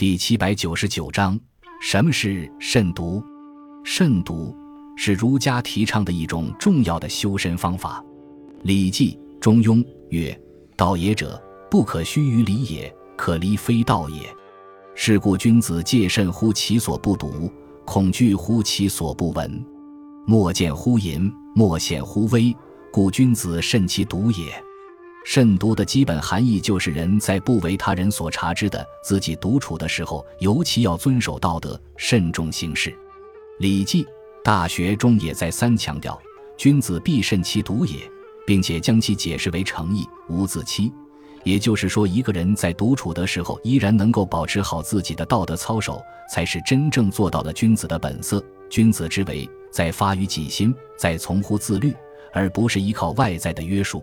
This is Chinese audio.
第七百九十九章：什么是慎独？慎独是儒家提倡的一种重要的修身方法。《礼记·中庸》曰：“道也者，不可虚于礼也，可离非道也。是故君子戒慎乎其所不睹，恐惧乎其所不闻。莫见乎隐，莫显乎微，故君子慎其独也。”慎独的基本含义就是人在不为他人所察知的自己独处的时候，尤其要遵守道德，慎重行事。《礼记·大学》中也再三强调：“君子必慎其独也”，并且将其解释为诚意，无自欺。也就是说，一个人在独处的时候，依然能够保持好自己的道德操守，才是真正做到了君子的本色。君子之为，在发于己心，在从乎自律，而不是依靠外在的约束。